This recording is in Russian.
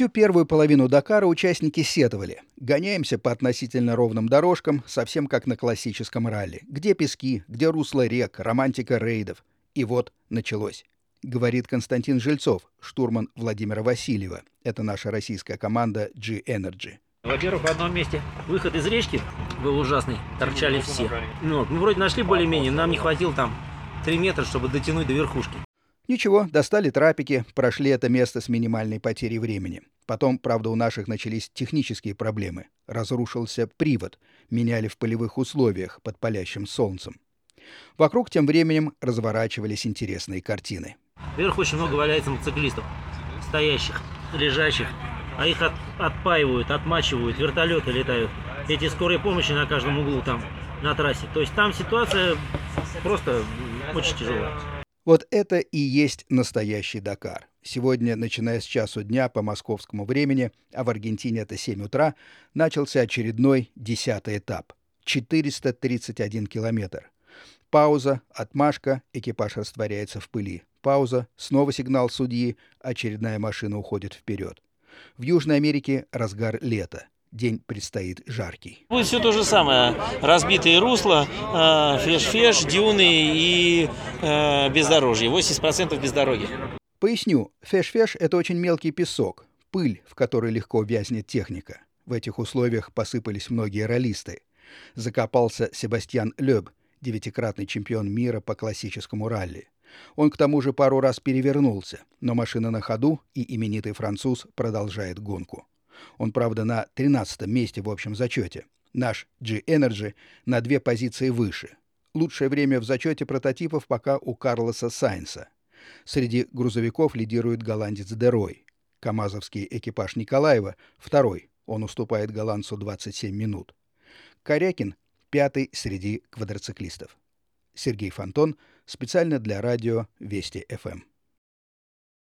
Всю первую половину Дакара участники сетовали. Гоняемся по относительно ровным дорожкам, совсем как на классическом ралли. Где пески, где русло рек, романтика рейдов. И вот началось. Говорит Константин Жильцов, штурман Владимира Васильева. Это наша российская команда G-Energy. Во-первых, в одном месте выход из речки был ужасный, торчали все. Ну, мы вроде нашли более-менее, нам не хватило там 3 метра, чтобы дотянуть до верхушки. Ничего, достали трапики, прошли это место с минимальной потерей времени. Потом, правда, у наших начались технические проблемы. Разрушился привод, меняли в полевых условиях под палящим солнцем. Вокруг тем временем разворачивались интересные картины. Вверху очень много валяется мотоциклистов, стоящих, лежащих, а их от, отпаивают, отмачивают, вертолеты летают. Эти скорые помощи на каждом углу там, на трассе. То есть там ситуация просто очень тяжелая. Вот это и есть настоящий Дакар. Сегодня, начиная с часу дня по московскому времени, а в Аргентине это 7 утра, начался очередной десятый этап. 431 километр. Пауза, отмашка, экипаж растворяется в пыли. Пауза, снова сигнал судьи, очередная машина уходит вперед. В Южной Америке разгар лета. День предстоит жаркий. Будет все то же самое. Разбитые русла, э, феш-феш, дюны и э, бездорожье. 80% бездорожья. Поясню. Феш-феш – это очень мелкий песок, пыль, в которой легко вязнет техника. В этих условиях посыпались многие ролисты. Закопался Себастьян Лёб, девятикратный чемпион мира по классическому ралли. Он к тому же пару раз перевернулся, но машина на ходу, и именитый француз продолжает гонку. Он, правда, на 13 месте в общем зачете. Наш G-Energy на две позиции выше. Лучшее время в зачете прототипов пока у Карлоса Сайнса. Среди грузовиков лидирует голландец Дерой. КАМАЗовский экипаж Николаева – второй. Он уступает голландцу 27 минут. Корякин – пятый среди квадроциклистов. Сергей Фонтон специально для радио Вести ФМ.